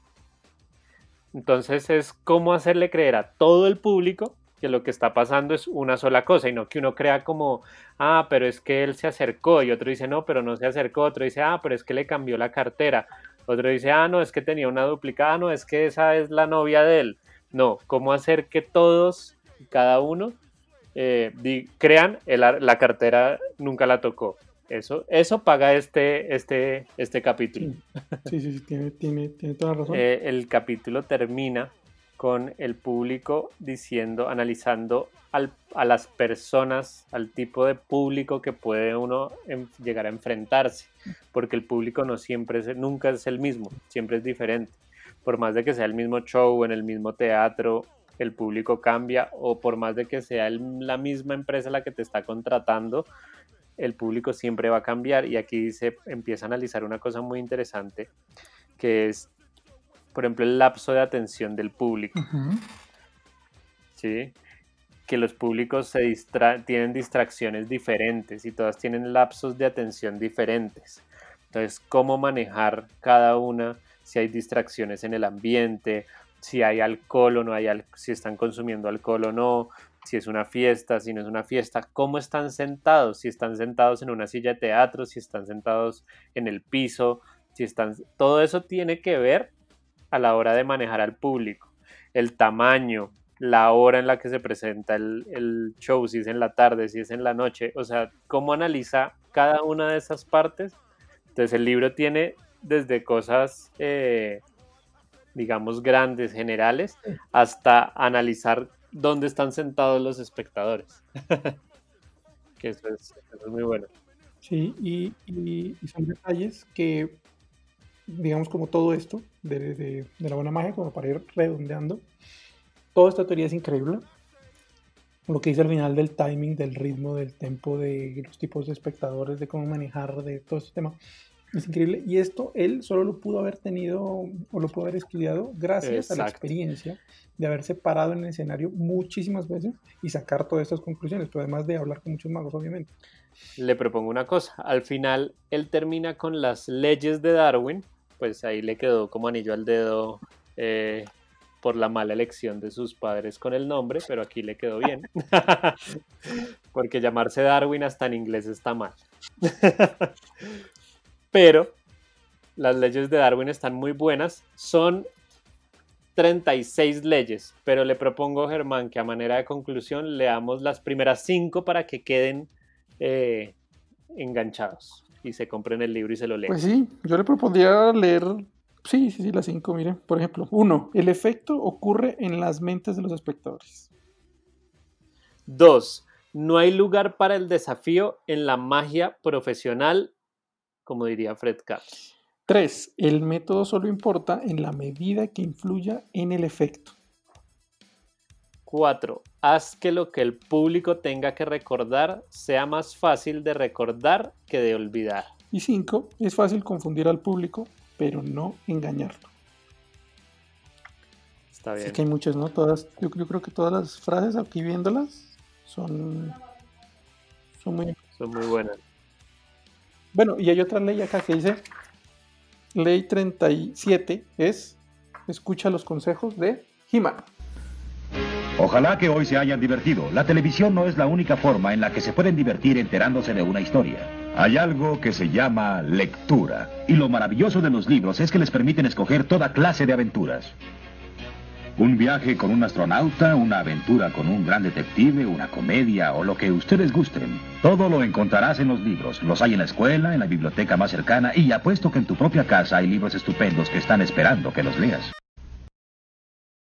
Entonces es cómo hacerle creer a todo el público que lo que está pasando es una sola cosa y no que uno crea como, ah, pero es que él se acercó y otro dice, no, pero no se acercó, otro dice, ah, pero es que le cambió la cartera, otro dice, ah, no, es que tenía una duplicada, no, es que esa es la novia de él. No, cómo hacer que todos, cada uno, eh, crean el, la cartera nunca la tocó. Eso, eso paga este, este, este capítulo. Sí, sí, sí tiene, tiene, tiene, toda la razón. Eh, el capítulo termina con el público diciendo, analizando al, a las personas, al tipo de público que puede uno llegar a enfrentarse, porque el público no siempre es, nunca es el mismo, siempre es diferente. Por más de que sea el mismo show, en el mismo teatro, el público cambia, o por más de que sea la misma empresa la que te está contratando, el público siempre va a cambiar y aquí se empieza a analizar una cosa muy interesante que es, por ejemplo, el lapso de atención del público. ¿sí? Que los públicos se distra- tienen distracciones diferentes y todas tienen lapsos de atención diferentes. Entonces, ¿cómo manejar cada una? Si hay distracciones en el ambiente, si hay alcohol o no hay al- si están consumiendo alcohol o no, si es una fiesta, si no es una fiesta, cómo están sentados, si están sentados en una silla de teatro, si están sentados en el piso, si están... Todo eso tiene que ver a la hora de manejar al público. El tamaño, la hora en la que se presenta el, el show, si es en la tarde, si es en la noche, o sea, cómo analiza cada una de esas partes. Entonces el libro tiene desde cosas, eh, digamos, grandes, generales, hasta analizar dónde están sentados los espectadores. que eso es, eso es muy bueno. Sí, y, y- y son detalles que, digamos, como todo esto de, de- de la buena magia, como para ir redondeando, toda esta teoría es increíble. Lo que dice al final del timing, del ritmo, del tempo, de los tipos de espectadores, de cómo manejar, de todo este tema. Es increíble. Y esto él solo lo pudo haber tenido o lo pudo haber estudiado gracias a la experiencia de haberse parado en el escenario muchísimas veces y sacar todas estas conclusiones, pero además de hablar con muchos magos, obviamente. Le propongo una cosa. Al final, él termina con las leyes de Darwin, pues ahí le quedó como anillo al dedo eh, por la mala elección de sus padres con el nombre, pero aquí le quedó bien. Porque llamarse Darwin hasta en inglés está mal. pero las leyes de Darwin están muy buenas. Son 36 leyes, pero le propongo, Germán, que a manera de conclusión leamos las primeras cinco para que queden eh, enganchados y se compren el libro y se lo lean. Pues sí, yo le propondría leer, sí, sí, sí, las cinco, mire, por ejemplo, uno, el efecto ocurre en las mentes de los espectadores. Dos, no hay lugar para el desafío en la magia profesional, como diría Fred Katz. Tres, el método solo importa en la medida que influya en el efecto. Cuatro, haz que lo que el público tenga que recordar sea más fácil de recordar que de olvidar. Y cinco, es fácil confundir al público, pero no engañarlo. Está Es bien. que hay muchas, ¿no? Todas, yo, yo creo que todas las frases aquí viéndolas son, son muy Son muy buenas. Bueno, y hay otra ley acá que dice, ley 37 es, escucha los consejos de He-Man. Ojalá que hoy se hayan divertido. La televisión no es la única forma en la que se pueden divertir enterándose de una historia. Hay algo que se llama lectura. Y lo maravilloso de los libros es que les permiten escoger toda clase de aventuras. Un viaje con un astronauta, una aventura con un gran detective, una comedia o lo que ustedes gusten. Todo lo encontrarás en los libros. Los hay en la escuela, en la biblioteca más cercana y apuesto que en tu propia casa hay libros estupendos que están esperando que los leas.